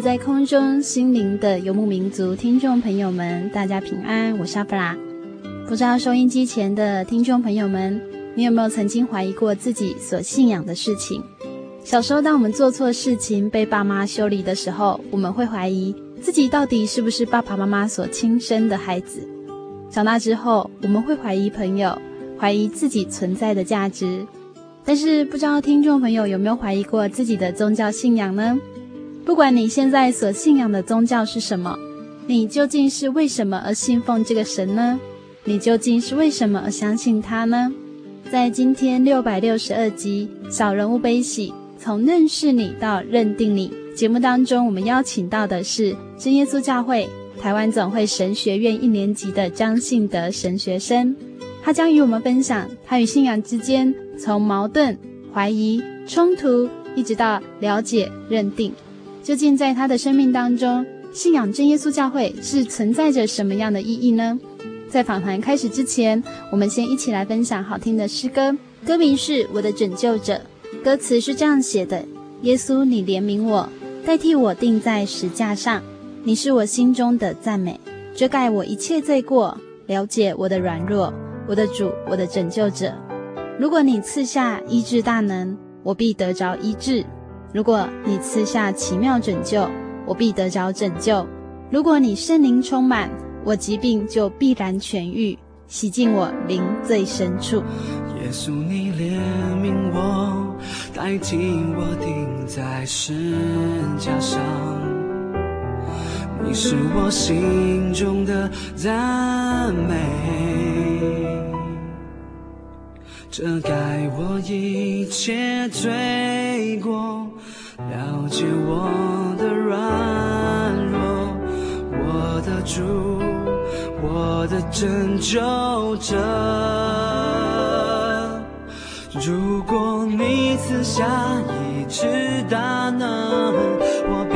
在空中心灵的游牧民族听众朋友们，大家平安，我是阿布拉。不知道收音机前的听众朋友们，你有没有曾经怀疑过自己所信仰的事情？小时候，当我们做错事情被爸妈修理的时候，我们会怀疑自己到底是不是爸爸妈妈所亲生的孩子。长大之后，我们会怀疑朋友，怀疑自己存在的价值。但是，不知道听众朋友有没有怀疑过自己的宗教信仰呢？不管你现在所信仰的宗教是什么，你究竟是为什么而信奉这个神呢？你究竟是为什么而相信他呢？在今天六百六十二集《小人物悲喜》，从认识你到认定你节目当中，我们邀请到的是真耶稣教会台湾总会神学院一年级的张信德神学生，他将与我们分享他与信仰之间从矛盾、怀疑、冲突，一直到了解、认定。究竟在他的生命当中，信仰真耶稣教会是存在着什么样的意义呢？在访谈开始之前，我们先一起来分享好听的诗歌，歌名是《我的拯救者》，歌词是这样写的：耶稣，你怜悯我，代替我钉在十架上，你是我心中的赞美，遮盖我一切罪过，了解我的软弱，我的主，我的拯救者。如果你赐下医治大能，我必得着医治。如果你赐下奇妙拯救，我必得着拯救；如果你圣灵充满，我疾病就必然痊愈，洗净我灵最深处。耶稣，你怜悯我，代替我钉在十架上，你是我心中的赞美。遮盖我一切罪过，了解我的软弱，我的主，我的拯救者。如果你赐下医治大能，我必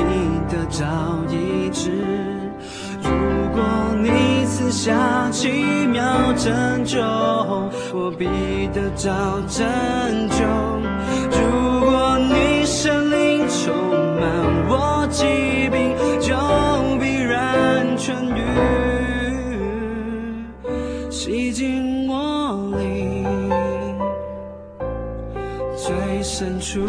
得着医治；如果你赐下奇妙拯救，我必得着拯救。充满我，疾病就必然痊愈，洗净我灵最深处。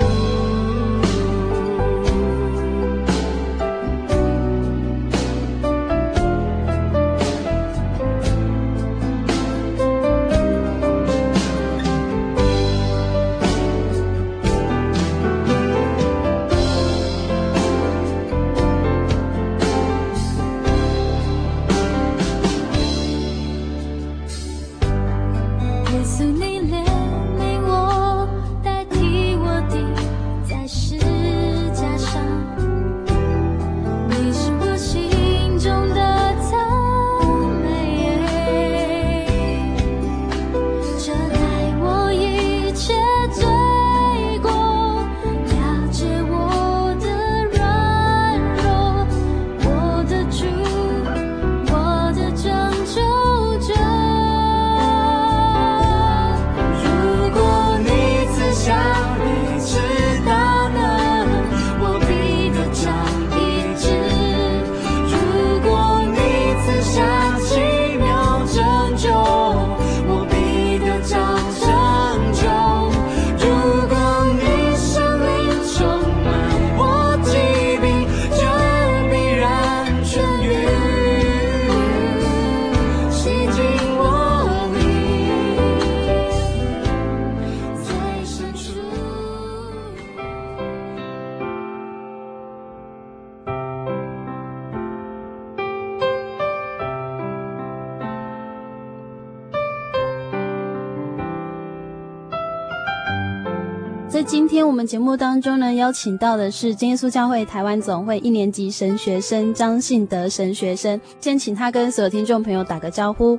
天我们节目当中呢，邀请到的是真耶稣教会台湾总会一年级神学生张信德神学生，先请他跟所有听众朋友打个招呼。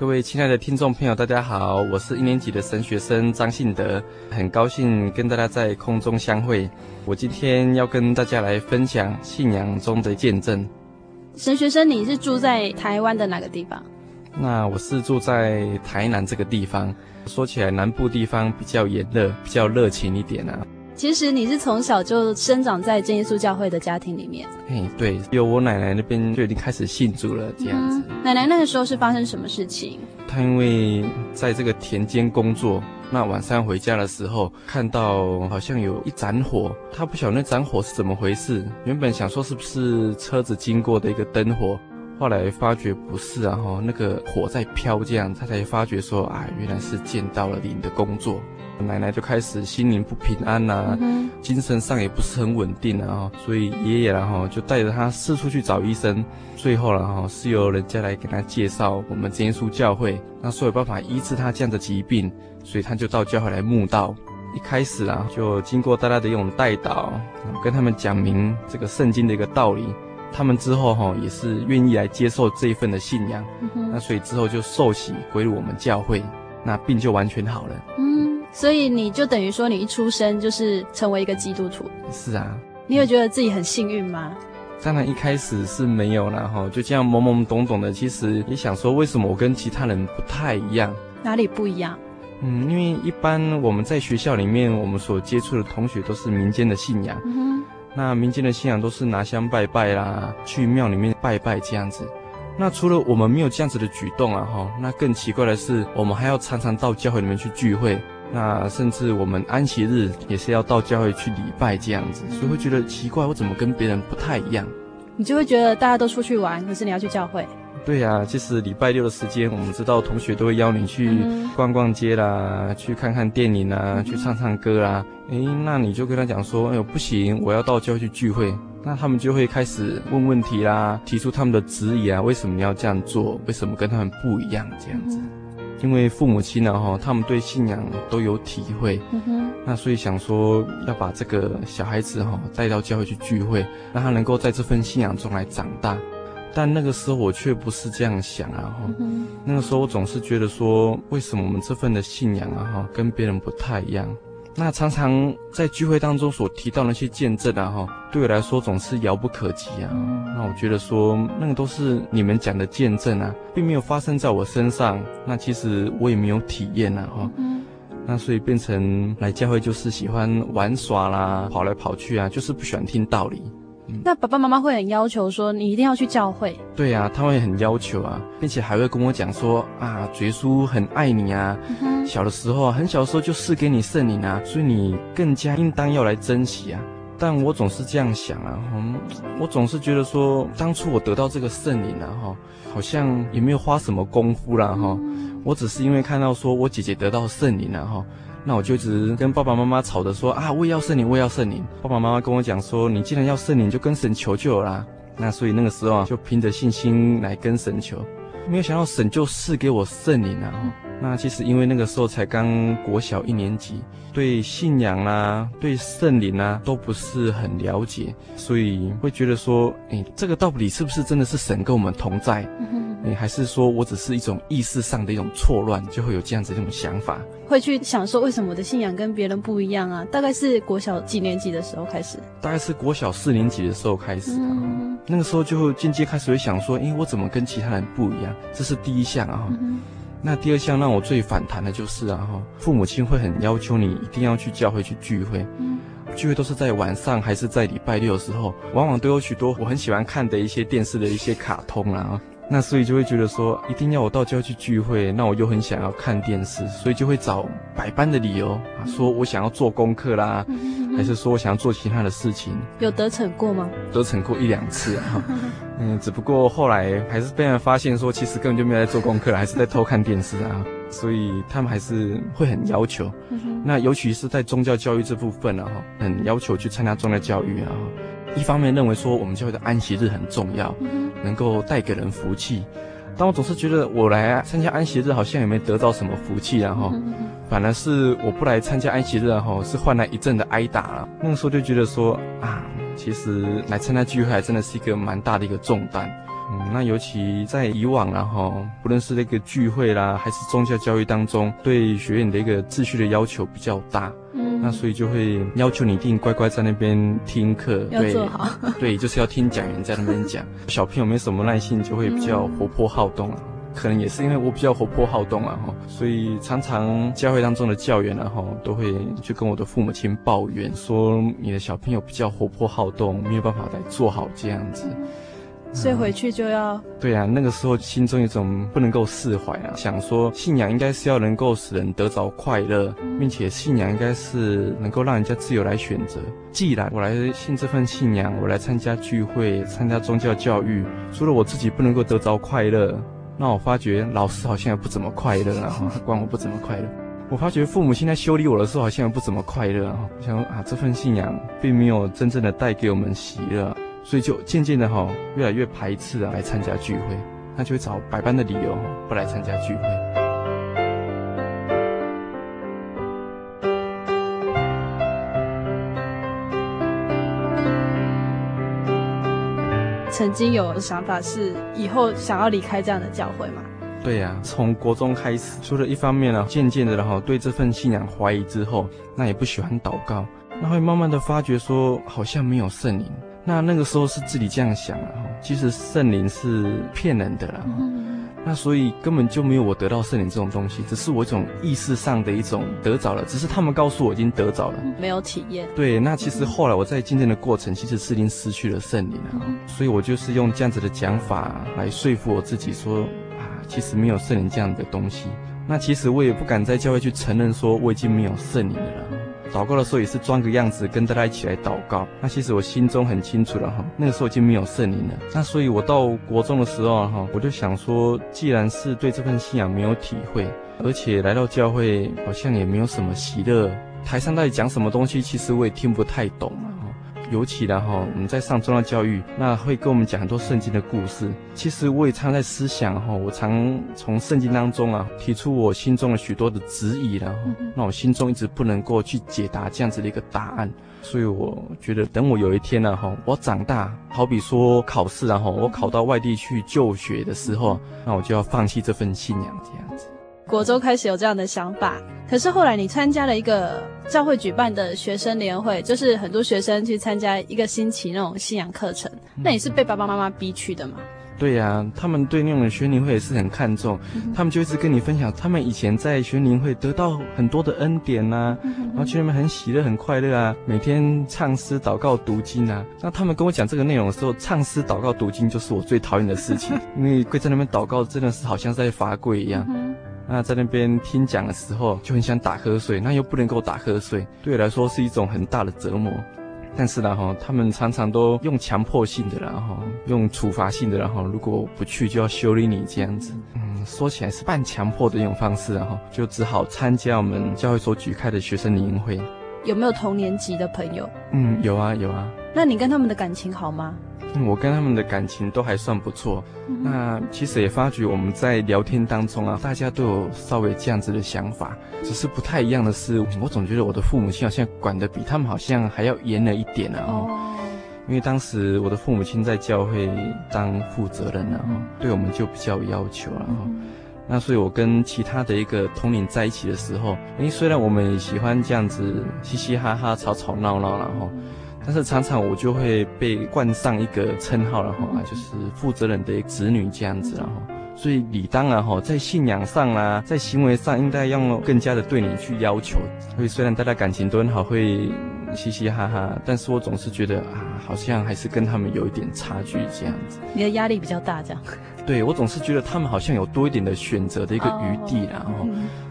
各位亲爱的听众朋友，大家好，我是一年级的神学生张信德，很高兴跟大家在空中相会。我今天要跟大家来分享信仰中的见证。神学生，你是住在台湾的哪个地方？那我是住在台南这个地方。说起来，南部地方比较炎热，比较热情一点啊。其实你是从小就生长在真耶稣教会的家庭里面。嘿，对，有我奶奶那边就已经开始信主了，这样子。嗯，奶奶那个时候是发生什么事情？她因为在这个田间工作，那晚上回家的时候，看到好像有一盏火，她不晓得那盏火是怎么回事。原本想说是不是车子经过的一个灯火。后来发觉不是啊，哈，那个火在飘，这样他才发觉说啊，原来是见到了灵的工作。奶奶就开始心灵不平安呐、啊，嗯、精神上也不是很稳定啊，所以爷爷然后就带着他四处去找医生。最后然后是由人家来给他介绍我们真耶稣教会，那说有办法医治他这样的疾病，所以他就到教会来慕道。一开始啊，就经过大家的一种带导，跟他们讲明这个圣经的一个道理。他们之后哈也是愿意来接受这一份的信仰，嗯、那所以之后就受洗归入我们教会，那病就完全好了。嗯，所以你就等于说你一出生就是成为一个基督徒。是啊。你有觉得自己很幸运吗？当然一开始是没有啦哈，就这样懵懵懂懂的，其实也想说为什么我跟其他人不太一样？哪里不一样？嗯，因为一般我们在学校里面，我们所接触的同学都是民间的信仰。嗯那民间的信仰都是拿香拜拜啦，去庙里面拜拜这样子。那除了我们没有这样子的举动啊，哈，那更奇怪的是，我们还要常常到教会里面去聚会。那甚至我们安息日也是要到教会去礼拜这样子，所以会觉得奇怪，我怎么跟别人不太一样？你就会觉得大家都出去玩，可是你要去教会。对呀、啊，其实礼拜六的时间，我们知道同学都会邀你去逛逛街啦，去看看电影啊，去唱唱歌啦。诶，那你就跟他讲说，哎呦不行，我要到教会去聚会。那他们就会开始问问题啦，提出他们的质疑啊，为什么你要这样做？为什么跟他们不一样？这样子，因为父母亲呢，哈，他们对信仰都有体会，那所以想说要把这个小孩子哈带到教会去聚会，让他能够在这份信仰中来长大。但那个时候我却不是这样想啊！哈、嗯，那个时候我总是觉得说，为什么我们这份的信仰啊，哈，跟别人不太一样？那常常在聚会当中所提到那些见证啊，哈，对我来说总是遥不可及啊。嗯、那我觉得说，那个都是你们讲的见证啊，并没有发生在我身上。那其实我也没有体验啊，哈、嗯。那所以变成来教会就是喜欢玩耍啦，跑来跑去啊，就是不喜欢听道理。那爸爸妈妈会很要求说，你一定要去教会。对啊，他会很要求啊，并且还会跟我讲说啊，主耶稣很爱你啊，嗯、小的时候很小的时候就赐给你圣灵啊，所以你更加应当要来珍惜啊。但我总是这样想啊，嗯，我总是觉得说，当初我得到这个圣灵啊，哈，好像也没有花什么功夫啦，哈，嗯、我只是因为看到说我姐姐得到圣灵了，哈。那我就一直跟爸爸妈妈吵着说啊，我也要圣灵，我也要圣灵。爸爸妈妈跟我讲说，你既然要圣灵，就跟神求救啦。那所以那个时候啊，就凭着信心来跟神求，没有想到神就赐给我圣灵啊。那其实因为那个时候才刚国小一年级，对信仰啊，对圣灵啊都不是很了解，所以会觉得说，哎，这个到底是不是真的是神跟我们同在？你还是说我只是一种意识上的一种错乱，就会有这样子一种想法，会去想说为什么我的信仰跟别人不一样啊？大概是国小几年级的时候开始？大概是国小四年级的时候开始啊。嗯、那个时候就会渐渐开始会想说，诶，我怎么跟其他人不一样？这是第一项啊。那第二项让我最反弹的就是啊哈，父母亲会很要求你一定要去教会去聚会，聚会都是在晚上还是在礼拜六的时候，往往都有许多我很喜欢看的一些电视的一些卡通啊。那所以就会觉得说，一定要我到教会去聚会，那我又很想要看电视，所以就会找百般的理由啊，说我想要做功课啦，还是说我想要做其他的事情。有得逞过吗？得逞过一两次啊，嗯，只不过后来还是被人发现说，其实根本就没有在做功课，还是在偷看电视啊，所以他们还是会很要求。嗯、那尤其是在宗教教育这部分啊，很要求去参加宗教教育啊。一方面认为说我们教会的安息日很重要，能够带给人福气；但我总是觉得我来参加安息日好像也没得到什么福气，然后反而是我不来参加安息日，然后是换来一阵的挨打了。那个时候就觉得说啊，其实来参加聚会还真的是一个蛮大的一个重担。嗯，那尤其在以往，然后不论是那个聚会啦，还是宗教教育当中，对学员的一个秩序的要求比较大。嗯，那所以就会要求你一定乖乖在那边听课，要做好。对，就是要听讲员在那边讲。小朋友没什么耐性，就会比较活泼好动啊。可能也是因为我比较活泼好动啊，哈，所以常常教会当中的教员，然后都会去跟我的父母亲抱怨，说你的小朋友比较活泼好动，没有办法来做好这样子。所以回去就要、嗯、对啊，那个时候心中有一种不能够释怀啊，想说信仰应该是要能够使人得着快乐，并且信仰应该是能够让人家自由来选择。既然我来信这份信仰，我来参加聚会、参加宗教教育，除了我自己不能够得着快乐，那我发觉老师好像也不怎么快乐啊，管我不怎么快乐。我发觉父母亲在修理我的时候好像也不怎么快乐啊，我想啊，这份信仰并没有真正的带给我们喜乐。所以就渐渐的哈，越来越排斥啊，来参加聚会，那就会找百般的理由不来参加聚会。曾经有想法是以后想要离开这样的教会吗？对呀、啊，从国中开始，除了一方面呢，渐渐的然后对这份信仰怀疑之后，那也不喜欢祷告，那会慢慢的发觉说，好像没有圣灵。那那个时候是自己这样想了哈，其实圣灵是骗人的啦，那所以根本就没有我得到圣灵这种东西，只是我一种意识上的一种得着了，只是他们告诉我已经得着了，没有体验。对，那其实后来我在渐渐的过程，其实是已经失去了圣灵了，所以我就是用这样子的讲法来说服我自己说啊，其实没有圣灵这样的东西。那其实我也不敢在教会去承认说我已经没有圣灵了。祷告的时候也是装个样子，跟大家一起来祷告。那其实我心中很清楚了哈，那个时候已经没有圣灵了。那所以我到国中的时候哈，我就想说，既然是对这份信仰没有体会，而且来到教会好像也没有什么喜乐，台上到底讲什么东西，其实我也听不太懂。尤其然后，我们在上宗教教育，那会跟我们讲很多圣经的故事。其实我也常在思想哈，我常从圣经当中啊提出我心中的许多的质疑，然后那我心中一直不能够去解答这样子的一个答案。所以我觉得，等我有一天呢哈，我长大，好比说考试然后我考到外地去就学的时候，那我就要放弃这份信仰这样子。国中开始有这样的想法，可是后来你参加了一个教会举办的学生联会，就是很多学生去参加一个星期那种信仰课程。那你是被爸爸妈妈逼去的吗？对呀、啊，他们对那种学灵会也是很看重，嗯、他们就一直跟你分享他们以前在学灵会得到很多的恩典呐、啊，嗯、然后去那边很喜乐、很快乐啊，每天唱诗、祷告、读经啊。那他们跟我讲这个内容的时候，唱诗、祷告、读经就是我最讨厌的事情，因为跪在那边祷告真的是好像在罚跪一样。嗯那在那边听讲的时候就很想打瞌睡，那又不能够打瞌睡，对我来说是一种很大的折磨。但是呢，哈，他们常常都用强迫性的，然后用处罚性的，然后如果不去就要修理你这样子。嗯，说起来是半强迫的一种方式，然后就只好参加我们教会所举开的学生灵会。有没有同年级的朋友？嗯，有啊，有啊。那你跟他们的感情好吗？我跟他们的感情都还算不错。嗯、那其实也发觉我们在聊天当中啊，大家都有稍微这样子的想法，只是不太一样的是，我总觉得我的父母亲好像管得比他们好像还要严了一点啊。哦。因为当时我的父母亲在教会当负责人啊，嗯、对我们就比较有要求了。嗯、那所以我跟其他的一个同龄在一起的时候，诶，虽然我们也喜欢这样子嘻嘻哈哈、吵吵闹闹，然后。但是常常我就会被冠上一个称号然后啊，就是负责人的子女这样子然后，所以理当啊哈，在信仰上啊，在行为上应该要更加的对你去要求。所以虽然大家感情都很好，会嘻嘻哈哈，但是我总是觉得啊，好像还是跟他们有一点差距这样子。你的压力比较大，这样。对，我总是觉得他们好像有多一点的选择的一个余地，然后，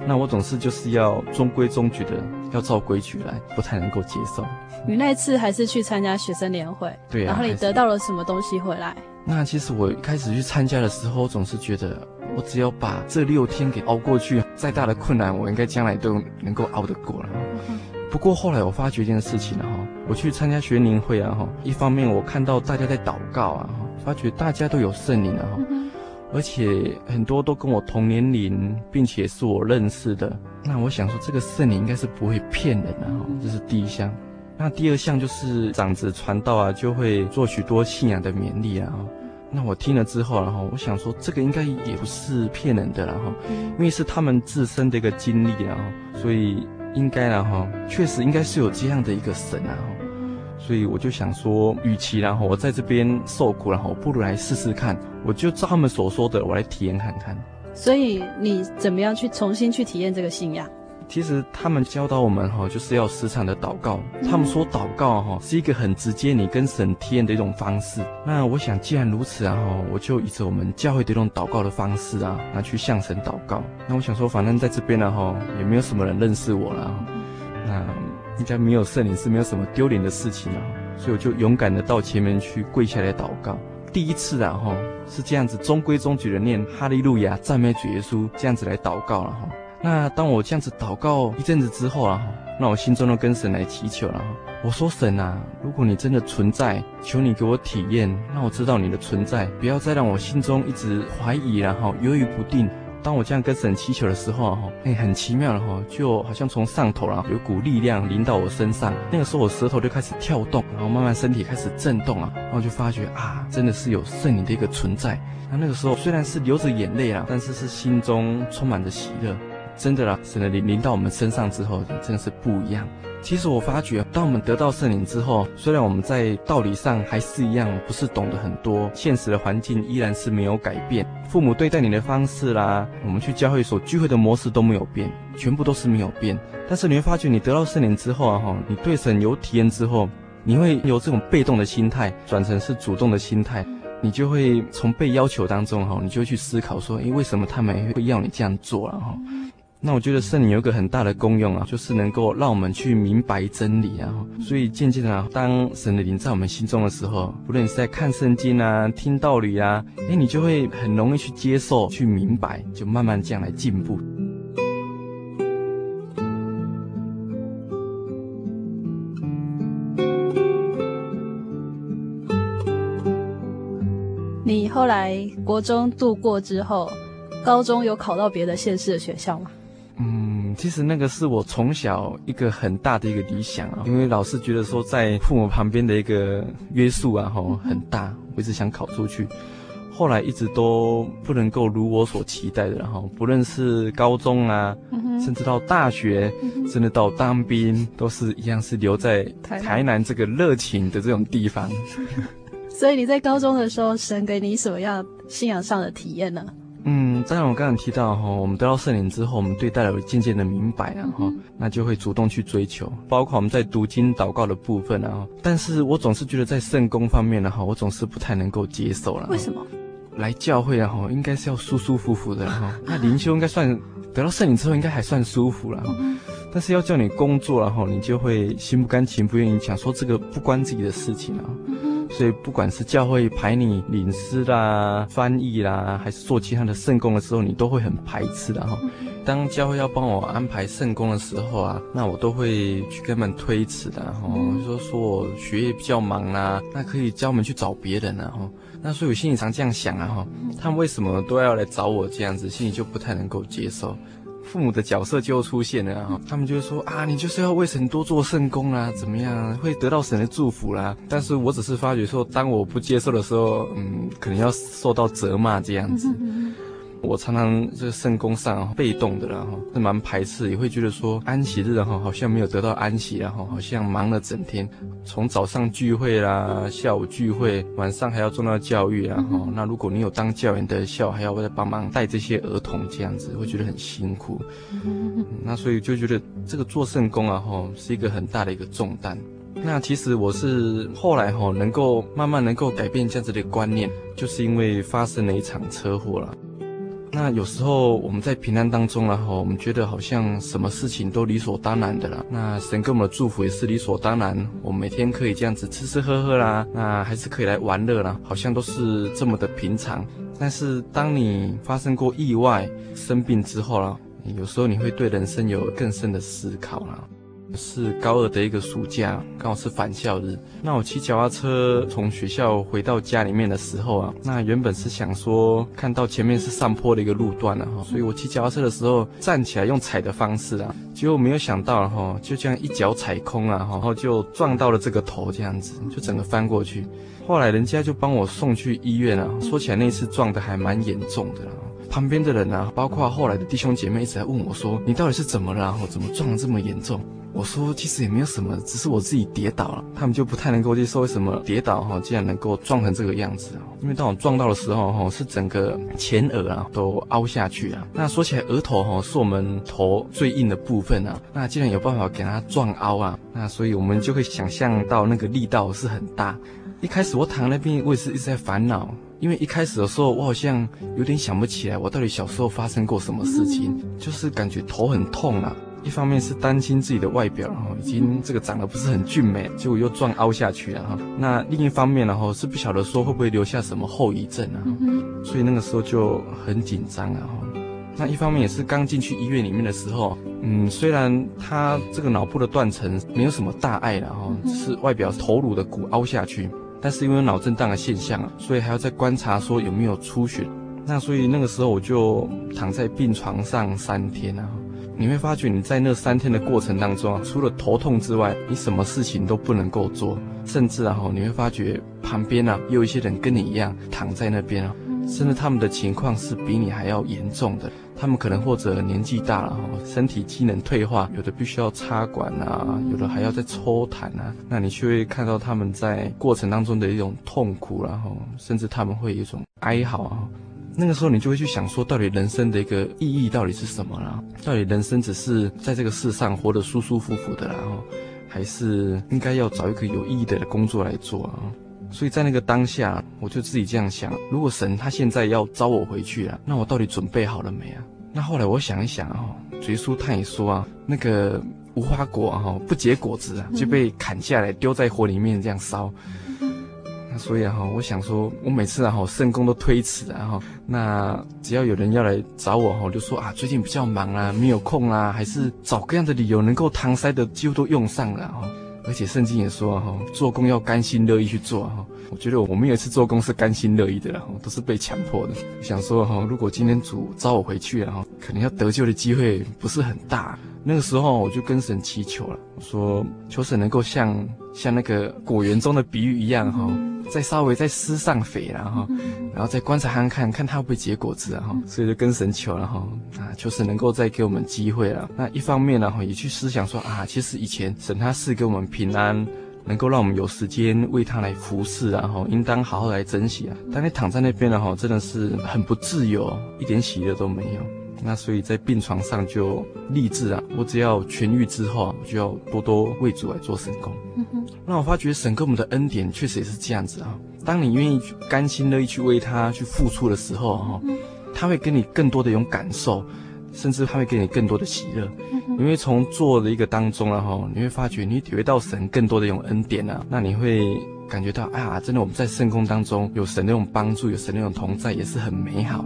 那我总是就是要中规中矩的，要照规矩来，不太能够接受。你那次还是去参加学生联会，对啊，然后你得到了什么东西回来？那其实我一开始去参加的时候，我总是觉得我只要把这六天给熬过去，再大的困难，我应该将来都能够熬得过了。嗯、不过后来我发觉一件事情了哈，我去参加学灵会啊哈，一方面我看到大家在祷告啊，发觉大家都有圣灵了哈。而且很多都跟我同年龄，并且是我认识的。那我想说，这个圣灵应该是不会骗人的哈，这是第一项。那第二项就是长子传道啊，就会做许多信仰的勉励啊。那我听了之后，然后我想说，这个应该也不是骗人的，然后因为是他们自身的一个经历，然后所以应该然后确实应该是有这样的一个神啊。所以我就想说，与其然后我在这边受苦，然后不如来试试看，我就照他们所说的，我来体验看看。所以你怎么样去重新去体验这个信仰？其实他们教导我们哈，就是要时常的祷告。他们说祷告哈是一个很直接你跟神体验的一种方式。那我想既然如此啊哈，我就以着我们教会的这种祷告的方式啊，那去向神祷告。那我想说，反正在这边呢哈，也没有什么人认识我了。那。应该没有圣灵是没有什么丢脸的事情啊，所以我就勇敢的到前面去跪下来祷告。第一次啊哈是这样子中规中矩的念哈利路亚赞美主耶稣这样子来祷告了哈。那当我这样子祷告一阵子之后啊，那我心中都跟神来祈求了。我说神啊，如果你真的存在，求你给我体验，让我知道你的存在，不要再让我心中一直怀疑然后犹豫不定。当我这样跟神祈求的时候，哈，哎，很奇妙的哈，就好像从上头，啊有股力量临到我身上。那个时候，我舌头就开始跳动，然后慢慢身体开始震动啊，然后就发觉啊，真的是有圣灵的一个存在。那那个时候虽然是流着眼泪啊，但是是心中充满着喜乐。真的啦，神的灵临到我们身上之后，真的是不一样。其实我发觉，当我们得到圣灵之后，虽然我们在道理上还是一样，不是懂得很多，现实的环境依然是没有改变，父母对待你的方式啦，我们去教会所聚会的模式都没有变，全部都是没有变。但是你会发觉，你得到圣灵之后啊，哈，你对神有体验之后，你会由这种被动的心态转成是主动的心态，你就会从被要求当中哈，你就会去思考说，诶，为什么他们会要你这样做了哈？那我觉得圣灵有一个很大的功用啊，就是能够让我们去明白真理啊。所以渐渐的啊，当神的灵在我们心中的时候，不论你是在看圣经啊、听道理啊，哎，你就会很容易去接受、去明白，就慢慢这样来进步。你后来国中度过之后，高中有考到别的县市的学校吗？其实那个是我从小一个很大的一个理想啊，因为老是觉得说在父母旁边的一个约束啊，吼很大，我一直想考出去，后来一直都不能够如我所期待的，然后不论是高中啊，甚至到大学，甚至到当兵，都是一样是留在台南。这个热情的这种地方。所以你在高中的时候，神给你什么样信仰上的体验呢？嗯，当然我刚刚提到哈，我们得到圣灵之后，我们对待了渐渐的明白，然后那就会主动去追求，包括我们在读经祷告的部分，然后，但是我总是觉得在圣功方面呢，哈，我总是不太能够接受了。为什么？来教会然后应该是要舒舒服服的，哈，那灵修应该算得到圣灵之后应该还算舒服了，但是要叫你工作然后你就会心不甘情不愿意，想说这个不关自己的事情啊。所以不管是教会排你领诗啦、翻译啦，还是做其他的圣工的时候，你都会很排斥的哈。当教会要帮我安排圣工的时候啊，那我都会去跟他们推辞的哈，说说我学业比较忙啦，那可以叫我们去找别人啊哈。那所以我心里常这样想啊哈，他们为什么都要来找我这样子，心里就不太能够接受。父母的角色就出现了啊，他们就会说啊，你就是要为神多做圣功啦，怎么样会得到神的祝福啦？但是我只是发觉说，当我不接受的时候，嗯，可能要受到责骂这样子。我常常这个圣工上被动的，然后是蛮排斥，也会觉得说安息日然后好像没有得到安息，然后好像忙了整天，从早上聚会啦，下午聚会，晚上还要重要教育，然后那如果你有当教员的校，还要再帮忙带这些儿童这样子，会觉得很辛苦。嗯，那所以就觉得这个做圣工啊，哈，是一个很大的一个重担。那其实我是后来哈，能够慢慢能够改变这样子的观念，就是因为发生了一场车祸了。那有时候我们在平安当中，然后我们觉得好像什么事情都理所当然的了。那神给我们的祝福也是理所当然，我们每天可以这样子吃吃喝喝啦，那还是可以来玩乐啦，好像都是这么的平常。但是当你发生过意外、生病之后啦，有时候你会对人生有更深的思考啦。是高二的一个暑假，刚好是返校日。那我骑脚踏车从学校回到家里面的时候啊，那原本是想说看到前面是上坡的一个路段了哈，所以我骑脚踏车的时候站起来用踩的方式啊，结果没有想到哈，就这样一脚踩空了，然后就撞到了这个头，这样子就整个翻过去。后来人家就帮我送去医院啊，说起来那次撞的还蛮严重的。旁边的人啊，包括后来的弟兄姐妹一直在问我说：“你到底是怎么了？然后怎么撞得这么严重？”我说：“其实也没有什么，只是我自己跌倒了。”他们就不太能够接受为什么跌倒哈，竟然能够撞成这个样子啊？因为当我撞到的时候哈，是整个前额啊都凹下去啊。那说起来，额头哈是我们头最硬的部分啊。那既然有办法给它撞凹啊，那所以我们就会想象到那个力道是很大。一开始我躺那边，我也是一直在烦恼。因为一开始的时候，我好像有点想不起来，我到底小时候发生过什么事情，就是感觉头很痛啊。一方面是担心自己的外表，然后已经这个长得不是很俊美，结果又撞凹下去了哈。那另一方面，然后是不晓得说会不会留下什么后遗症啊，所以那个时候就很紧张啊。那一方面也是刚进去医院里面的时候，嗯，虽然他这个脑部的断层没有什么大碍了哈，只是外表头颅的骨凹下去。但是因为脑震荡的现象，所以还要再观察说有没有出血。那所以那个时候我就躺在病床上三天啊。你会发觉你在那三天的过程当中啊，除了头痛之外，你什么事情都不能够做，甚至啊，你会发觉旁边啊，有一些人跟你一样躺在那边啊。甚至他们的情况是比你还要严重的，他们可能或者年纪大了哈，身体机能退化，有的必须要插管啊，有的还要再抽痰啊，那你就会看到他们在过程当中的一种痛苦，然后甚至他们会有一种哀嚎啊。那个时候你就会去想说，到底人生的一个意义到底是什么了？到底人生只是在这个世上活得舒舒服服的，然后还是应该要找一个有意义的工作来做啊？所以在那个当下，我就自己这样想：如果神他现在要召我回去了，那我到底准备好了没啊？那后来我想一想啊，耶稣他也说啊，那个无花果啊，不结果子啊，就被砍下来丢在火里面这样烧。所以啊，我想说，我每次啊，圣工都推辞啊，哈，那只要有人要来找我哈，我就说啊，最近比较忙啊，没有空啊，还是找各样的理由，能够搪塞的几乎都用上了哈。而且圣经也说哈，做工要甘心乐意去做哈。我觉得我没有一次做工是甘心乐意的，然后都是被强迫的。想说哈，如果今天主召我回去了哈，可能要得救的机会不是很大。那个时候我就跟神祈求了，我说求神能够像像那个果园中的比喻一样哈。再稍微再施上肥，然后，然后再观察看看，看它会不会结果子，然后，所以就跟神求然后，啊，求神能够再给我们机会了。那一方面呢，哈，也去思想说啊，其实以前神他是给我们平安，能够让我们有时间为他来服侍，然后应当好好来珍惜啊。当你躺在那边的话，真的是很不自由，一点喜乐都没有。那所以在病床上就立志啊，我只要痊愈之后啊，我就要多多为主来做神工。嗯哼，那我发觉神给我们的恩典确实也是这样子啊。当你愿意去甘心乐意去为他去付出的时候哈，他会给你更多的一种感受，甚至他会给你更多的喜乐。因为从做的一个当中然后，你会发觉你体会到神更多的一种恩典啊，那你会感觉到啊，真的我们在圣工当中有神那种帮助，有神那种同在，也是很美好。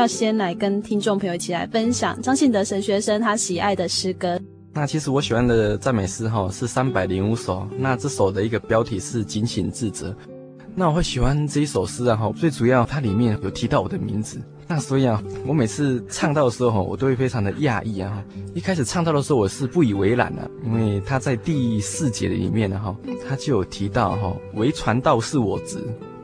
要先来跟听众朋友一起来分享张信德神学生他喜爱的诗歌。那其实我喜欢的赞美诗哈是三百零五首。那这首的一个标题是警醒自责。那我会喜欢这一首诗啊哈，最主要它里面有提到我的名字。那所以啊，我每次唱到的时候哈，我都会非常的讶异啊。一开始唱到的时候我是不以为然的，因为他在第四节的里面呢哈，他就有提到哈，唯传道是我职，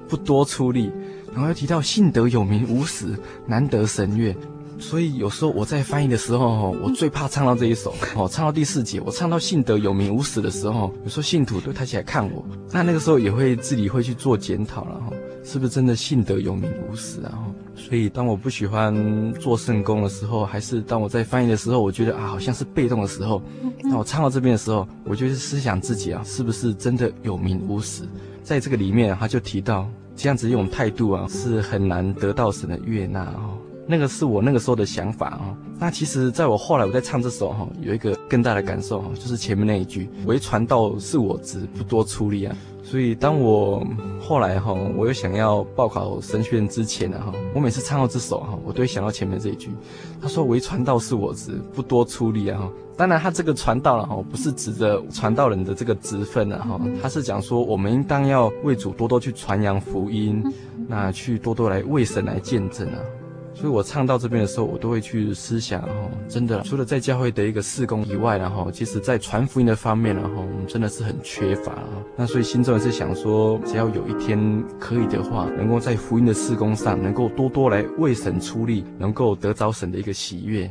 不多出力。然后又提到信德有名无实，难得神悦，所以有时候我在翻译的时候，我最怕唱到这一首哦，唱到第四节，我唱到信德有名无实的时候，有时候信徒都抬起来看我，那那个时候也会自己会去做检讨了哈，是不是真的信德有名无实啊？所以当我不喜欢做圣工的时候，还是当我在翻译的时候，我觉得啊好像是被动的时候，那我唱到这边的时候，我就是思想自己啊，是不是真的有名无实？在这个里面他就提到。这样子一种态度啊，是很难得到神的悦纳哦。那个是我那个时候的想法哦。那其实在我后来我在唱这首哈，有一个更大的感受哈，就是前面那一句“为传道是我职，不多出力”啊。所以当我后来哈，我又想要报考神学院之前呢哈，我每次唱到这首哈，我都会想到前面这一句，他说“唯传道是我职，不多出力”啊哈。当然，他这个传道了哈，不是指着传道人的这个职分了哈，他是讲说我们应当要为主多多去传扬福音，那去多多来为神来见证啊。所以我唱到这边的时候，我都会去思想哦，真的，除了在教会的一个事工以外，然后其实在传福音的方面，然后我们真的是很缺乏啊。那所以心中也是想说，只要有一天可以的话，能够在福音的事工上，能够多多来为神出力，能够得着神的一个喜悦。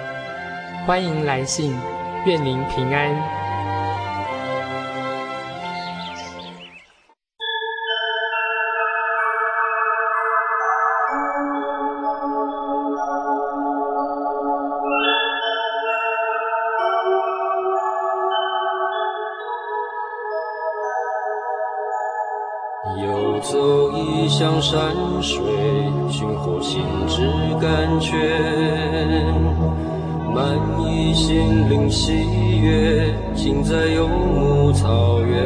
欢迎来信，愿您平安。游走异乡山水，寻获心之甘泉，满溢心灵喜悦，尽在游牧草原。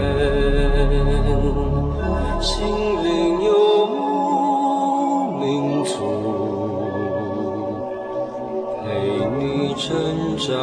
心灵游牧民族，陪你成长。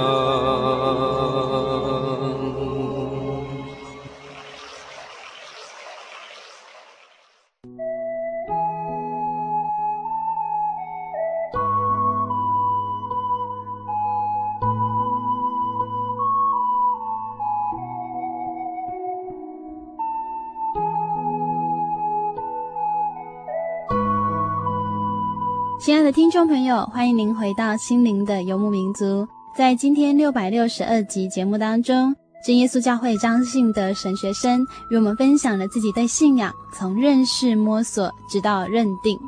听众朋友，欢迎您回到心灵的游牧民族。在今天六百六十二集节目当中，真耶稣教会张信德神学生与我们分享了自己对信仰从认识摸索直到认定。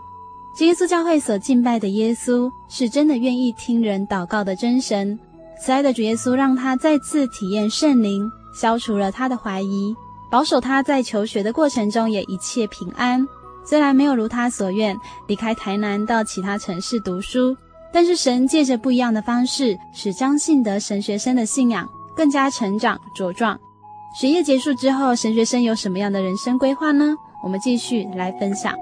真耶稣教会所敬拜的耶稣是真的愿意听人祷告的真神。慈爱的主耶稣让他再次体验圣灵，消除了他的怀疑，保守他在求学的过程中也一切平安。虽然没有如他所愿离开台南到其他城市读书，但是神借着不一样的方式，使张信德神学生的信仰更加成长茁壮。学业结束之后，神学生有什么样的人生规划呢？我们继续来分享。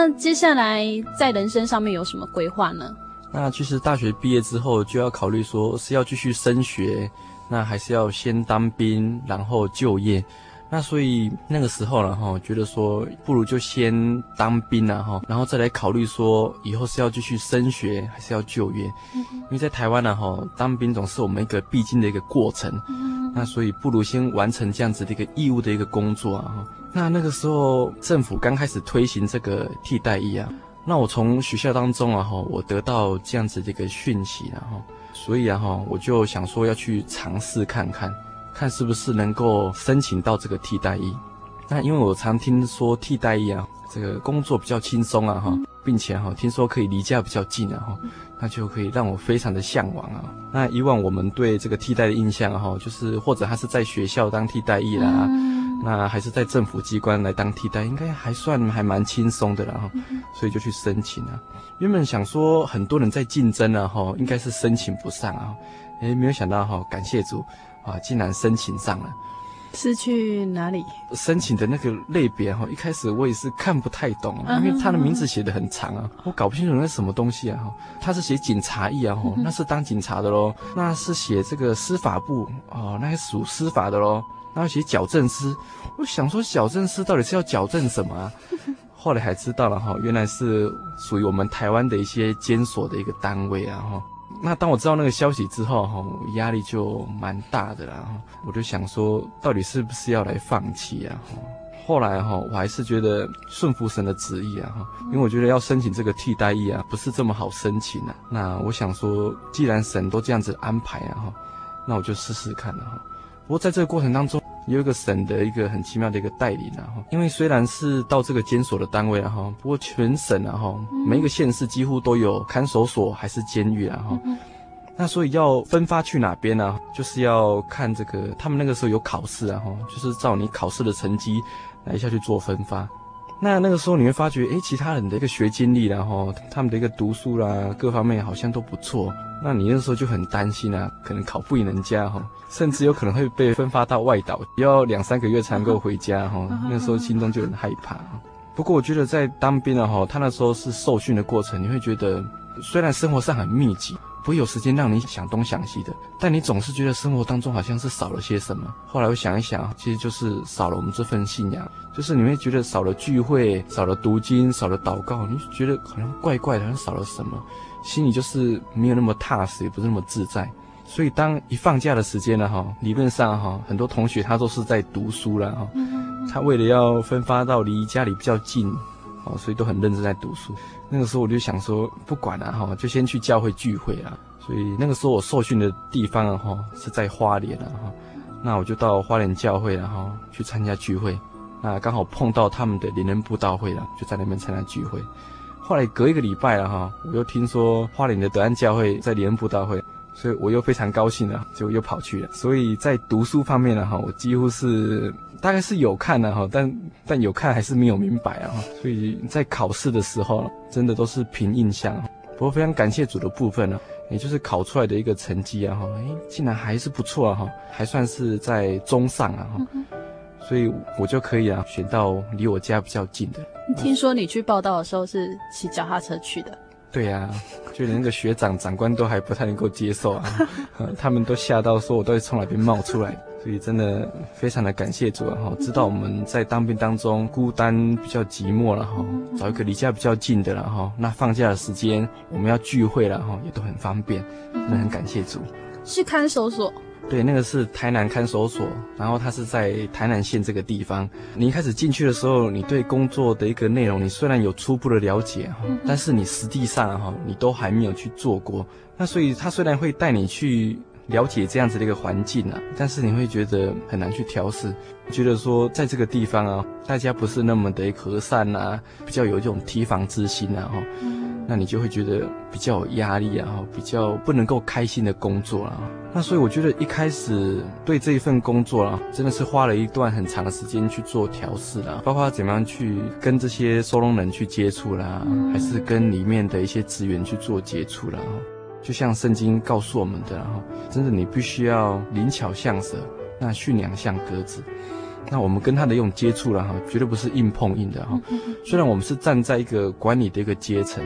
那接下来在人生上面有什么规划呢？那其实大学毕业之后就要考虑说是要继续升学，那还是要先当兵然后就业。那所以那个时候然后觉得说不如就先当兵然后然后再来考虑说以后是要继续升学还是要就业。因为在台湾呢哈当兵总是我们一个必经的一个过程。那所以不如先完成这样子的一个义务的一个工作啊哈。那那个时候，政府刚开始推行这个替代役啊，那我从学校当中啊哈，我得到这样子的一个讯息，然后，所以啊哈，我就想说要去尝试看看，看是不是能够申请到这个替代役。那因为我常听说替代役啊，这个工作比较轻松啊哈，并且哈，听说可以离家比较近啊哈，那就可以让我非常的向往啊。那以往我们对这个替代的印象哈，就是或者他是在学校当替代役啦。那还是在政府机关来当替代，应该还算还蛮轻松的了哈，所以就去申请啊。原本想说很多人在竞争啊哈，应该是申请不上啊，诶，没有想到哈，感谢主啊，竟然申请上了。是去哪里？申请的那个类别哈，一开始我也是看不太懂，因为他的名字写的很长啊，我搞不清楚那是什么东西啊哈。他是写警察役啊哈，那是当警察的喽。那是写这个司法部哦，那是属司法的喽。然后写矫正师，我想说矫正师到底是要矫正什么啊？后来还知道了哈，原来是属于我们台湾的一些监所的一个单位啊哈。那当我知道那个消息之后哈，压力就蛮大的啦。我就想说，到底是不是要来放弃啊？后来哈，我还是觉得顺服神的旨意啊哈，因为我觉得要申请这个替代役啊，不是这么好申请啊。那我想说，既然神都这样子安排啊哈，那我就试试看了哈。不过在这个过程当中，有一个省的一个很奇妙的一个带领啊哈，因为虽然是到这个监所的单位啊哈，不过全省啊哈，每一个县市几乎都有看守所还是监狱啊哈，那所以要分发去哪边呢？就是要看这个他们那个时候有考试啊哈，就是照你考试的成绩来下去做分发。那那个时候你会发觉，诶，其他人的一个学经历然后他们的一个读书啦，各方面好像都不错。那你那时候就很担心啊，可能考不赢人家哈，甚至有可能会被分发到外岛，要两三个月才能够回家 哈。那时候心中就很害怕。不过我觉得在当兵啊哈，他那时候是受训的过程，你会觉得虽然生活上很密集，不会有时间让你想东想西的，但你总是觉得生活当中好像是少了些什么。后来我想一想，其实就是少了我们这份信仰，就是你会觉得少了聚会，少了读经，少了祷告，你觉得好像怪怪的，好像少了什么。心里就是没有那么踏实，也不是那么自在，所以当一放假的时间了，哈，理论上哈，很多同学他都是在读书了，哈，他为了要分发到离家里比较近，哦，所以都很认真在读书。那个时候我就想说，不管了，哈，就先去教会聚会了。所以那个时候我受训的地方，哈，是在花莲了，哈，那我就到花莲教会，然后去参加聚会，那刚好碰到他们的灵恩布道会了，就在那边参加聚会。后来隔一个礼拜了哈，我又听说花莲的德安教会在联恩布道会，所以我又非常高兴了，就又跑去了。所以在读书方面呢哈，我几乎是大概是有看的哈，但但有看还是没有明白啊。所以在考试的时候，真的都是凭印象。不过非常感谢主的部分呢，也就是考出来的一个成绩啊哈，哎，竟然还是不错啊哈，还算是在中上啊哈。所以我就可以啊，选到离我家比较近的。听说你去报道的时候是骑脚踏车去的？对呀、啊，就连那个学长长官都还不太能够接受啊，他们都吓到说我都是从哪边冒出来。所以真的非常的感谢主啊，哈，知道我们在当兵当中孤单比较寂寞了哈，找一个离家比较近的了哈，那放假的时间我们要聚会了哈，也都很方便，真的很感谢主。是看守所。对，那个是台南看守所，然后它是在台南县这个地方。你一开始进去的时候，你对工作的一个内容，你虽然有初步的了解哈，但是你实际上哈，你都还没有去做过。那所以他虽然会带你去了解这样子的一个环境啊，但是你会觉得很难去调试，觉得说在这个地方啊，大家不是那么的和善啊，比较有一种提防之心啊哈。那你就会觉得比较有压力啊，比较不能够开心的工作啊。那所以我觉得一开始对这一份工作啊，真的是花了一段很长的时间去做调试啦，包括怎么样去跟这些收容人去接触啦，还是跟里面的一些职员去做接触啦。就像圣经告诉我们的，然后，真的你必须要灵巧像蛇，那驯良像鸽子。那我们跟他的这种接触了哈，绝对不是硬碰硬的哈。虽然我们是站在一个管理的一个阶层。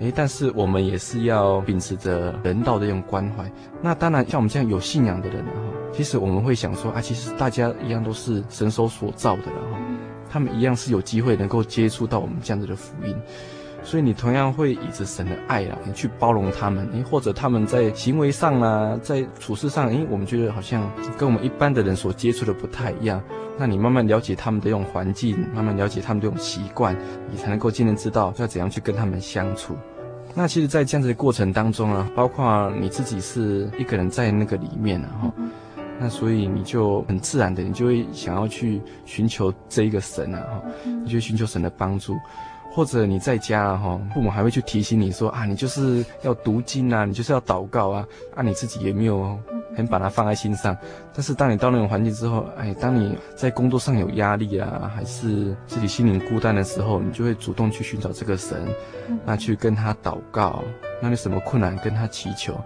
诶，但是我们也是要秉持着人道的这种关怀。那当然，像我们这样有信仰的人哈，其实我们会想说啊，其实大家一样都是神手所造的了哈，他们一样是有机会能够接触到我们这样子的福音。所以你同样会以着神的爱啊，你去包容他们，诶，或者他们在行为上啊，在处事上，诶，我们觉得好像跟我们一般的人所接触的不太一样。那你慢慢了解他们的这种环境，慢慢了解他们这种习惯，你才能够渐渐知道要怎样去跟他们相处。那其实，在这样子的过程当中啊，包括你自己是一个人在那个里面啊，哈，那所以你就很自然的，你就会想要去寻求这一个神啊，哈，你就寻求神的帮助。或者你在家哈，父母还会去提醒你说啊，你就是要读经啊，你就是要祷告啊，啊，你自己也没有很把它放在心上。但是当你到那种环境之后，哎，当你在工作上有压力啊，还是自己心灵孤单的时候，你就会主动去寻找这个神，那去跟他祷告，那你什么困难跟他祈求，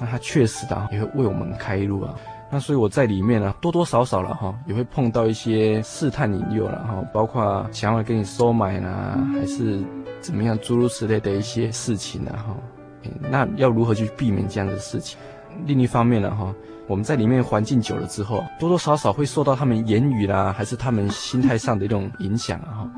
那他确实的也会为我们开路啊。那所以我在里面呢，多多少少了哈，也会碰到一些试探引诱了哈，包括想要给你收买啦，还是怎么样诸如此类的一些事情呢哈。那要如何去避免这样的事情？另一方面呢哈，我们在里面环境久了之后，多多少少会受到他们言语啦，还是他们心态上的一种影响啊哈。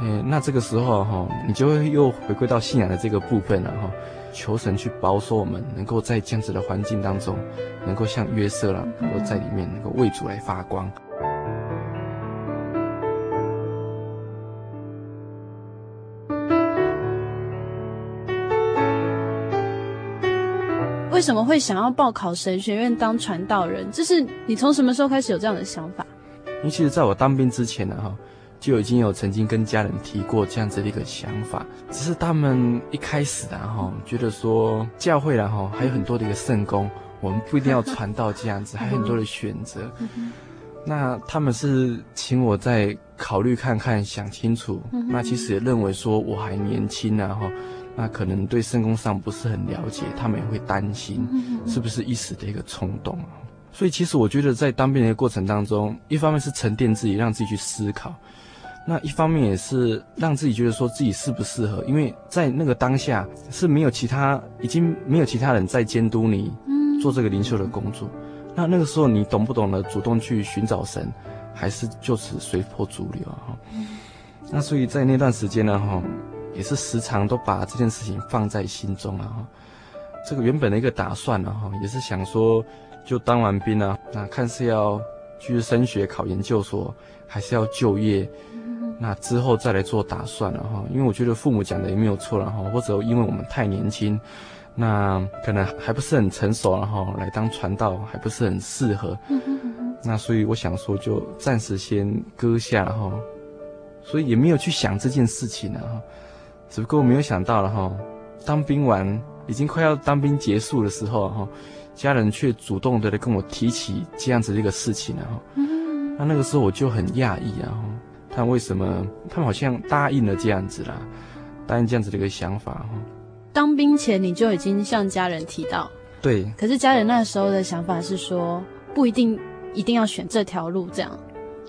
哎，那这个时候哈，你就会又回归到信仰的这个部分了哈。求神去保守我们，能够在这样子的环境当中，能够像约瑟了，能够在里面能够为主来发光。为什么会想要报考神学院当传道人？这是你从什么时候开始有这样的想法？因为其实在我当兵之前呢，哈。就已经有曾经跟家人提过这样子的一个想法，只是他们一开始然后觉得说教会然后还有很多的一个圣工，我们不一定要传道这样子，还有很多的选择。那他们是请我再考虑看看，想清楚。那其实也认为说我还年轻然后那可能对圣工上不是很了解，他们也会担心是不是一时的一个冲动。所以其实我觉得在当兵的过程当中，一方面是沉淀自己，让自己去思考。那一方面也是让自己觉得说自己适不适合，因为在那个当下是没有其他，已经没有其他人在监督你做这个灵修的工作。那那个时候你懂不懂得主动去寻找神，还是就此随波逐流啊？哈。那所以在那段时间呢，哈，也是时常都把这件事情放在心中啊。哈。这个原本的一个打算呢，哈，也是想说就当完兵啊，那看是要继续升学考研究所，还是要就业。那之后再来做打算了哈，因为我觉得父母讲的也没有错了哈，或者因为我们太年轻，那可能还不是很成熟然后来当传道还不是很适合，那所以我想说就暂时先搁下哈，所以也没有去想这件事情了哈，只不过没有想到了哈，当兵完已经快要当兵结束的时候哈，家人却主动的来跟我提起这样子的一个事情了哈。那那个时候我就很讶异啊，他为什么他们好像答应了这样子啦，答应这样子的一个想法哈。当兵前你就已经向家人提到，对，可是家人那时候的想法是说不一定一定要选这条路这样，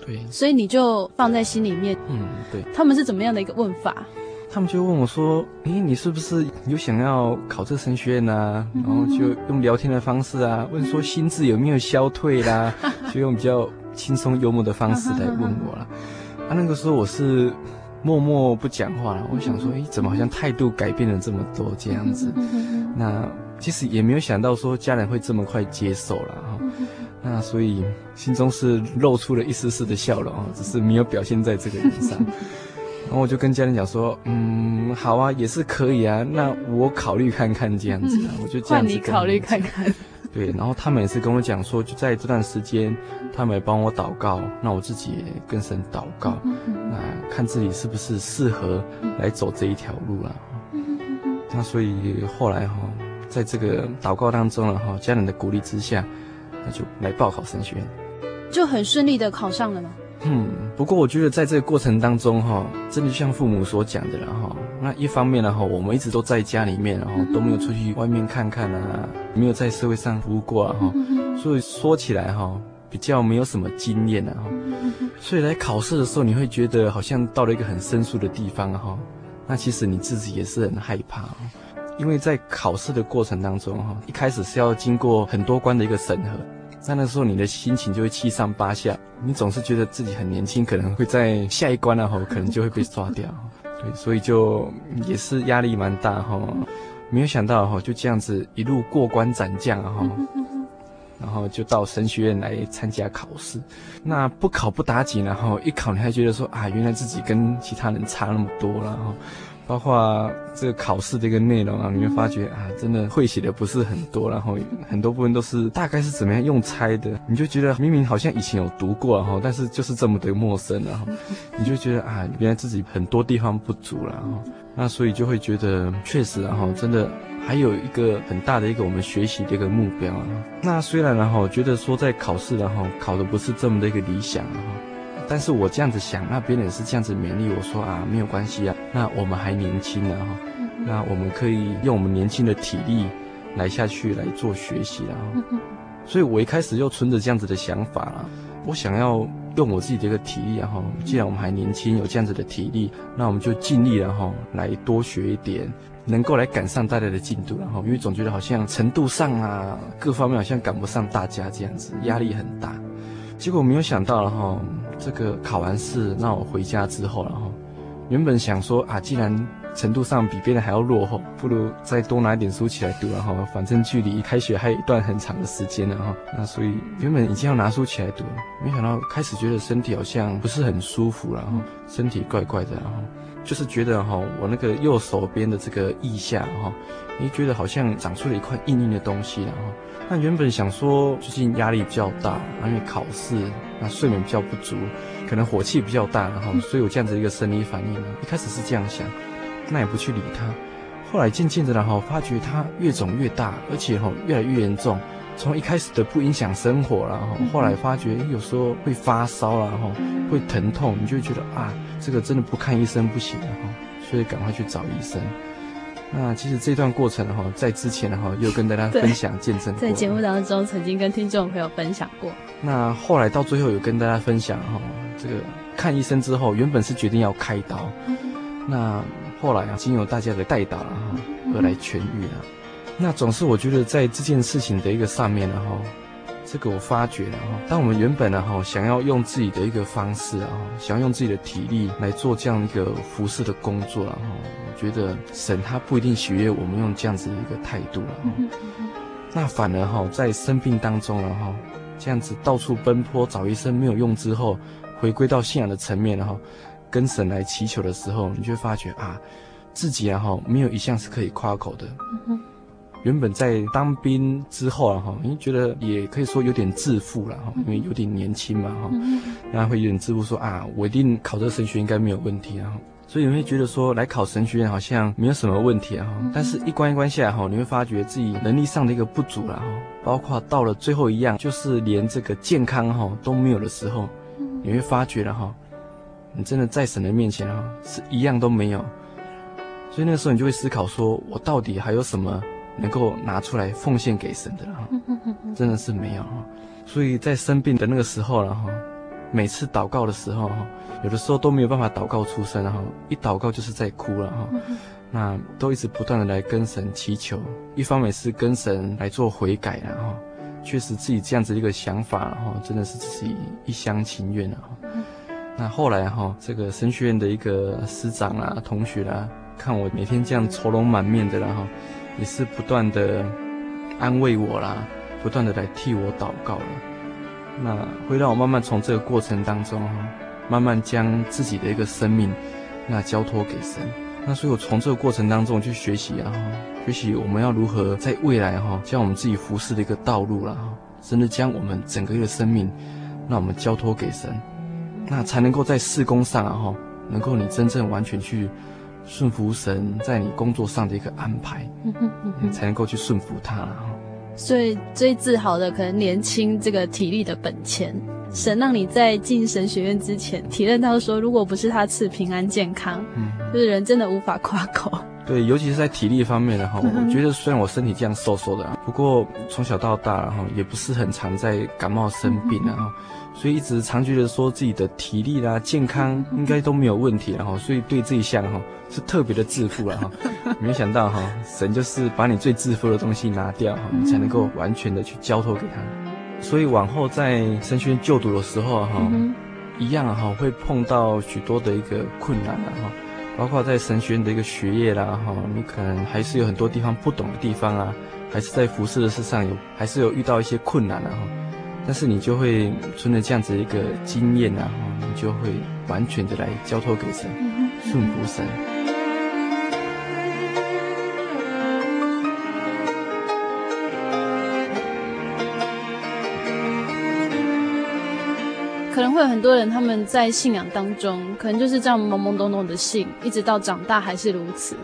对，所以你就放在心里面，嗯，对。他们是怎么样的一个问法？他们就问我说：“诶，你是不是有想要考这神学院啊？”然后就用聊天的方式啊，问说心智有没有消退啦，就用比较轻松幽默的方式来问我了。啊，那个时候我是默默不讲话了。我想说，诶，怎么好像态度改变了这么多这样子？那其实也没有想到说家人会这么快接受了哈。那所以心中是露出了一丝丝的笑容，只是没有表现在这个脸上。然后我就跟家人讲说，嗯，好啊，也是可以啊。那我考虑看看这样子，啊，我就这样子。换你考虑看看。对，然后他们也是跟我讲说，就在这段时间，他们也帮我祷告，那我自己也跟神祷告，那看自己是不是适合来走这一条路了。那所以后来哈，在这个祷告当中了哈，家人的鼓励之下，那就来报考神学院，就很顺利的考上了吗？嗯，不过我觉得在这个过程当中哈，真的像父母所讲的了哈。那一方面呢哈，我们一直都在家里面，然后都没有出去外面看看啊，没有在社会上服务过啊哈，所以说起来哈，比较没有什么经验啊哈。所以来考试的时候，你会觉得好像到了一个很生疏的地方哈。那其实你自己也是很害怕，因为在考试的过程当中哈，一开始是要经过很多关的一个审核。在那时候，你的心情就会七上八下，你总是觉得自己很年轻，可能会在下一关啊，吼，可能就会被抓掉，对，所以就也是压力蛮大哈。没有想到哈，就这样子一路过关斩将啊哈，然后就到神学院来参加考试。那不考不打紧，然后一考你还觉得说啊，原来自己跟其他人差那么多了哈。包括这个考试的一个内容啊，你会发觉啊，真的会写的不是很多，然后很多部分都是大概是怎么样用猜的，你就觉得明明好像以前有读过哈，但是就是这么的陌生然后，你就觉得啊，原来自己很多地方不足了哈，那所以就会觉得确实啊后，真的还有一个很大的一个我们学习的一个目标啊。那虽然然后觉得说在考试然后考的不是这么的一个理想啊。但是我这样子想，那别人也是这样子勉励我说啊，没有关系啊，那我们还年轻啊哈，那我们可以用我们年轻的体力来下去来做学习了哈。所以我一开始又存着这样子的想法了，我想要用我自己的一个体力然后，既然我们还年轻，有这样子的体力，那我们就尽力然后来多学一点，能够来赶上大家的进度然后，因为总觉得好像程度上啊，各方面好像赶不上大家这样子，压力很大。结果没有想到了哈。这个考完试，那我回家之后，然后原本想说啊，既然程度上比别人还要落后，不如再多拿一点书起来读，然后反正距离开学还有一段很长的时间了哈。那所以原本已经要拿书起来读，没想到开始觉得身体好像不是很舒服，然后身体怪怪的，然后就是觉得哈，我那个右手边的这个腋下哈，你觉得好像长出了一块硬硬的东西，然后。那原本想说最近压力比较大，因为考试，那睡眠比较不足，可能火气比较大，然后所以有这样子一个生理反应呢。一开始是这样想，那也不去理它。后来渐渐的然后发觉它越肿越大，而且哈越来越严重。从一开始的不影响生活，然后后来发觉有时候会发烧，然后会疼痛，你就会觉得啊，这个真的不看医生不行了哈，所以赶快去找医生。那其实这段过程哈，在之前哈，又跟大家分享见证过，在节目当中曾经跟听众朋友分享过。那后来到最后有跟大家分享哈，这个看医生之后，原本是决定要开刀，嗯、那后来啊，经由大家的带导了哈，而来痊愈了。嗯、那总是我觉得在这件事情的一个上面呢哈。这个我发觉了哈，当我们原本呢哈想要用自己的一个方式啊，想要用自己的体力来做这样一个服饰的工作了哈，我觉得神他不一定喜悦我们用这样子的一个态度了哈。那反而哈在生病当中了哈，这样子到处奔波找医生没有用之后，回归到信仰的层面了哈，跟神来祈求的时候，你就会发觉啊，自己啊哈没有一项是可以夸口的。原本在当兵之后啊，哈，因为觉得也可以说有点自负了哈，因为有点年轻嘛哈，然后会有点自负说啊，我一定考这个神学应该没有问题啊。所以你会觉得说，来考神学院好像没有什么问题啊，但是一关一关下来哈，你会发觉自己能力上的一个不足了哈，包括到了最后一样，就是连这个健康哈都没有的时候，你会发觉了哈，你真的在神的面前哈是一样都没有，所以那个时候你就会思考说，我到底还有什么能够拿出来奉献给神的哈，真的是没有，所以在生病的那个时候了哈。每次祷告的时候，哈，有的时候都没有办法祷告出声，然后一祷告就是在哭了，哈，那都一直不断的来跟神祈求，一方面是跟神来做悔改，然后确实自己这样子一个想法，然后真的是自己一厢情愿了，那后来哈，这个神学院的一个师长啊、同学啊，看我每天这样愁容满面的，然后也是不断的安慰我啦，不断的来替我祷告了。那会让我慢慢从这个过程当中哈，慢慢将自己的一个生命，那交托给神。那所以我从这个过程当中去学习啊，学习我们要如何在未来哈，将我们自己服侍的一个道路了哈，真的将我们整个一个生命，那我们交托给神，那才能够在事工上啊哈，能够你真正完全去顺服神在你工作上的一个安排，你才能够去顺服他。所以最自豪的，可能年轻这个体力的本钱，神让你在进神学院之前体认到说，如果不是他赐平安健康，嗯，就是人真的无法夸口。对，尤其是在体力方面的哈，我觉得虽然我身体这样瘦瘦的，不过从小到大然后也不是很常在感冒生病然后。所以一直常觉得说自己的体力啦、健康应该都没有问题，然后所以对这一项哈是特别的自负了哈。没想到哈，神就是把你最自负的东西拿掉哈，你才能够完全的去交托给他。所以往后在神学院就读的时候哈，一样哈会碰到许多的一个困难了哈，包括在神学院的一个学业啦哈，你可能还是有很多地方不懂的地方啊，还是在服侍的事上有还是有遇到一些困难了哈。但是你就会存着这样子一个经验啊，你就会完全的来交托给神，顺服神。会有很多人他们在信仰当中，可能就是这样懵懵懂懂的信，一直到长大还是如此。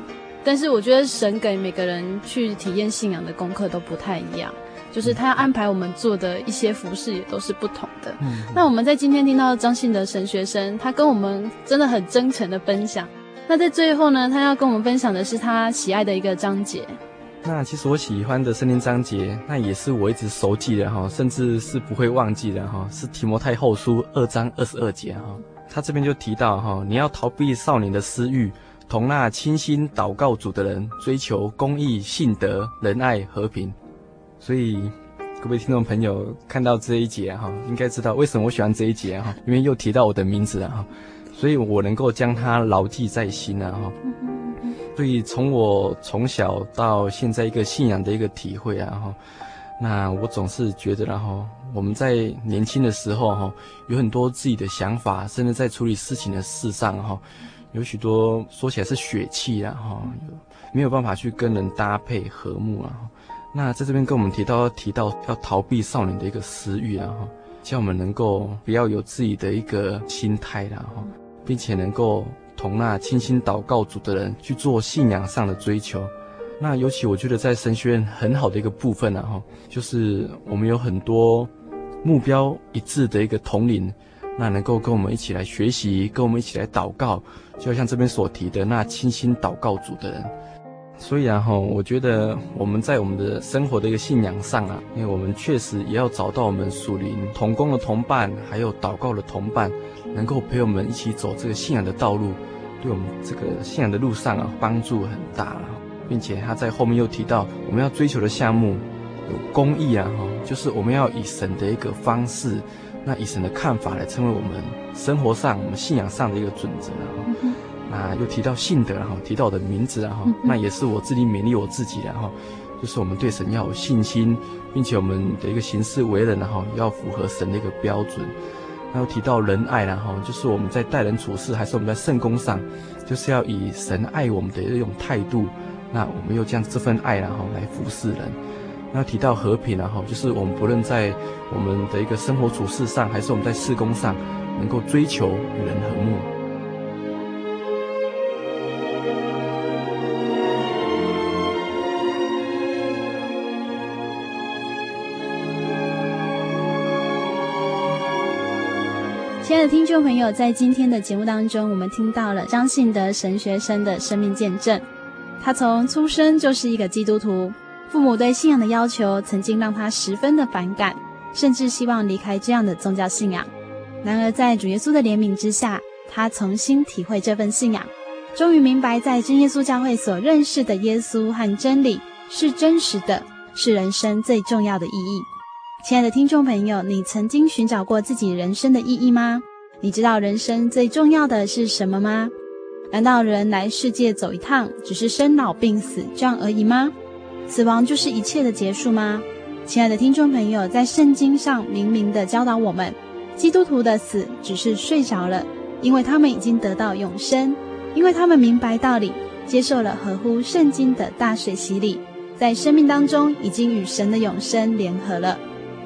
但是我觉得神给每个人去体验信仰的功课都不太一样。就是他要安排我们做的一些服饰也都是不同的。嗯，那我们在今天听到张信德神学生，他跟我们真的很真诚的分享。那在最后呢，他要跟我们分享的是他喜爱的一个章节。那其实我喜欢的圣经章节，那也是我一直熟记的哈，甚至是不会忘记的哈，是提摩太后书二章二十二节哈。他这边就提到哈，你要逃避少年的私欲，同那清心祷告主的人，追求公义、信德、仁爱、和平。所以，各位听众朋友看到这一节哈，应该知道为什么我喜欢这一节哈，因为又提到我的名字了哈，所以我能够将它牢记在心了哈。所以从我从小到现在一个信仰的一个体会啊哈，那我总是觉得然后我们在年轻的时候哈，有很多自己的想法，甚至在处理事情的事上哈，有许多说起来是血气啊哈，没有办法去跟人搭配和睦啊。那在这边跟我们提到提到要逃避少年的一个私欲啊哈，叫我们能够不要有自己的一个心态然后，并且能够同那清心祷告主的人去做信仰上的追求。那尤其我觉得在神学院很好的一个部分啊哈，就是我们有很多目标一致的一个统领，那能够跟我们一起来学习，跟我们一起来祷告，就像这边所提的那清心祷告主的人。所以啊哈，我觉得我们在我们的生活的一个信仰上啊，因为我们确实也要找到我们属灵同工的同伴，还有祷告的同伴，能够陪我们一起走这个信仰的道路，对我们这个信仰的路上啊帮助很大，并且他在后面又提到我们要追求的项目有公益啊哈，就是我们要以神的一个方式，那以神的看法来成为我们生活上我们信仰上的一个准则啊。那又提到信德，然后提到我的名字，然后那也是我自己勉励我自己，然后就是我们对神要有信心，并且我们的一个行事为人，然后要符合神的一个标准。然后提到仁爱，然后就是我们在待人处事，还是我们在圣工上，就是要以神爱我们的一种态度。那我们又将这份爱，然后来服侍人。那又提到和平，然后就是我们不论在我们的一个生活处事上，还是我们在事工上，能够追求与人和睦。听众朋友，在今天的节目当中，我们听到了张信德神学生的生命见证。他从出生就是一个基督徒，父母对信仰的要求曾经让他十分的反感，甚至希望离开这样的宗教信仰。然而，在主耶稣的怜悯之下，他重新体会这份信仰，终于明白在真耶稣教会所认识的耶稣和真理是真实的，是人生最重要的意义。亲爱的听众朋友，你曾经寻找过自己人生的意义吗？你知道人生最重要的是什么吗？难道人来世界走一趟，只是生老病死这样而已吗？死亡就是一切的结束吗？亲爱的听众朋友，在圣经上明明的教导我们，基督徒的死只是睡着了，因为他们已经得到永生，因为他们明白道理，接受了合乎圣经的大水洗礼，在生命当中已经与神的永生联合了。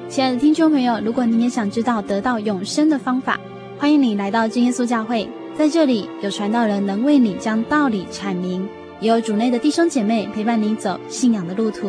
亲爱的听众朋友，如果你也想知道得到永生的方法，欢迎你来到真耶稣教会，在这里有传道人能为你将道理阐明，也有主内的弟兄姐妹陪伴你走信仰的路途，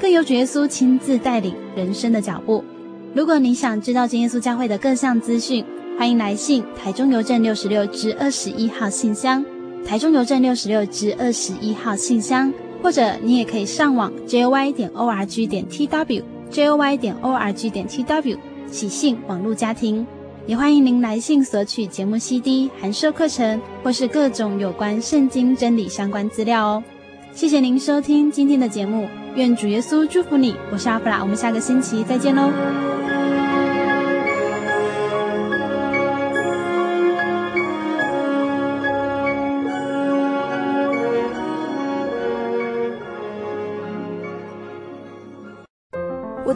更有主耶稣亲自带领人生的脚步。如果你想知道真耶稣教会的各项资讯，欢迎来信台中邮政六十六支二十一号信箱，台中邮政六十六支二十一号信箱，或者你也可以上网 joy 点 org 点 tw。joy 点 org 点 tw 喜信网络家庭，也欢迎您来信索取节目 CD、函授课程或是各种有关圣经真理相关资料哦。谢谢您收听今天的节目，愿主耶稣祝福你。我是阿弗拉，我们下个星期再见喽。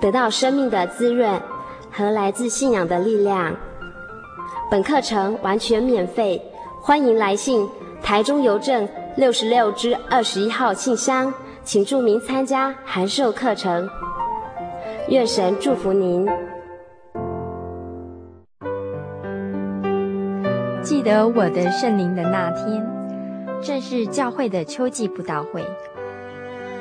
得到生命的滋润和来自信仰的力量。本课程完全免费，欢迎来信台中邮政六十六支二十一号信箱，请注明参加函授课程。愿神祝福您。记得我的圣灵的那天，正是教会的秋季布道会，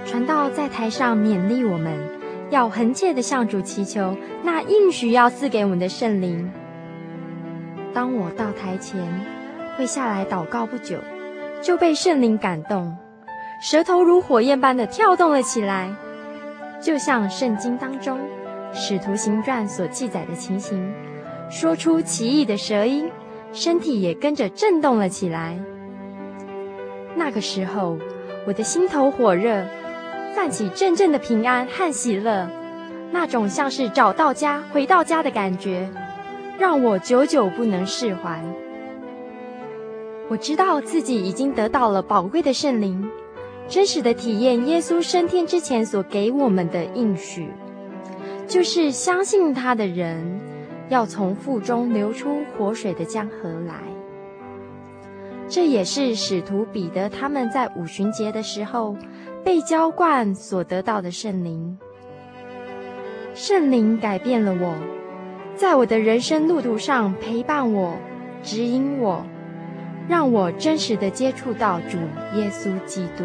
传道在台上勉励我们。要恒切地向主祈求那应许要赐给我们的圣灵。当我到台前，跪下来祷告不久，就被圣灵感动，舌头如火焰般的跳动了起来，就像圣经当中《使徒行传》所记载的情形，说出奇异的舌音，身体也跟着震动了起来。那个时候，我的心头火热。泛起阵阵的平安和喜乐，那种像是找到家、回到家的感觉，让我久久不能释怀。我知道自己已经得到了宝贵的圣灵，真实的体验耶稣升天之前所给我们的应许，就是相信他的人要从腹中流出活水的江河来。这也是使徒彼得他们在五旬节的时候。被浇灌所得到的圣灵，圣灵改变了我，在我的人生路途上陪伴我、指引我，让我真实的接触到主耶稣基督。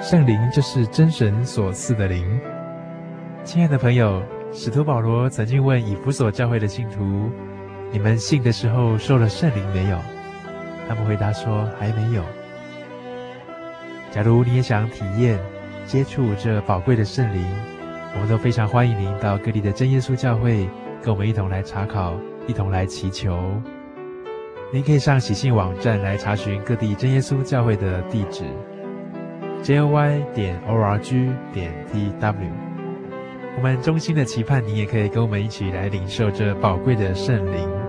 圣灵就是真神所赐的灵。亲爱的朋友，使徒保罗曾经问以弗所教会的信徒。你们信的时候受了圣灵没有？他们回答说还没有。假如你也想体验、接触这宝贵的圣灵，我们都非常欢迎您到各地的真耶稣教会，跟我们一同来查考，一同来祈求。您可以上喜信网站来查询各地真耶稣教会的地址：jy 点 org 点 tw。我们衷心的期盼，你也可以跟我们一起来领受这宝贵的圣灵。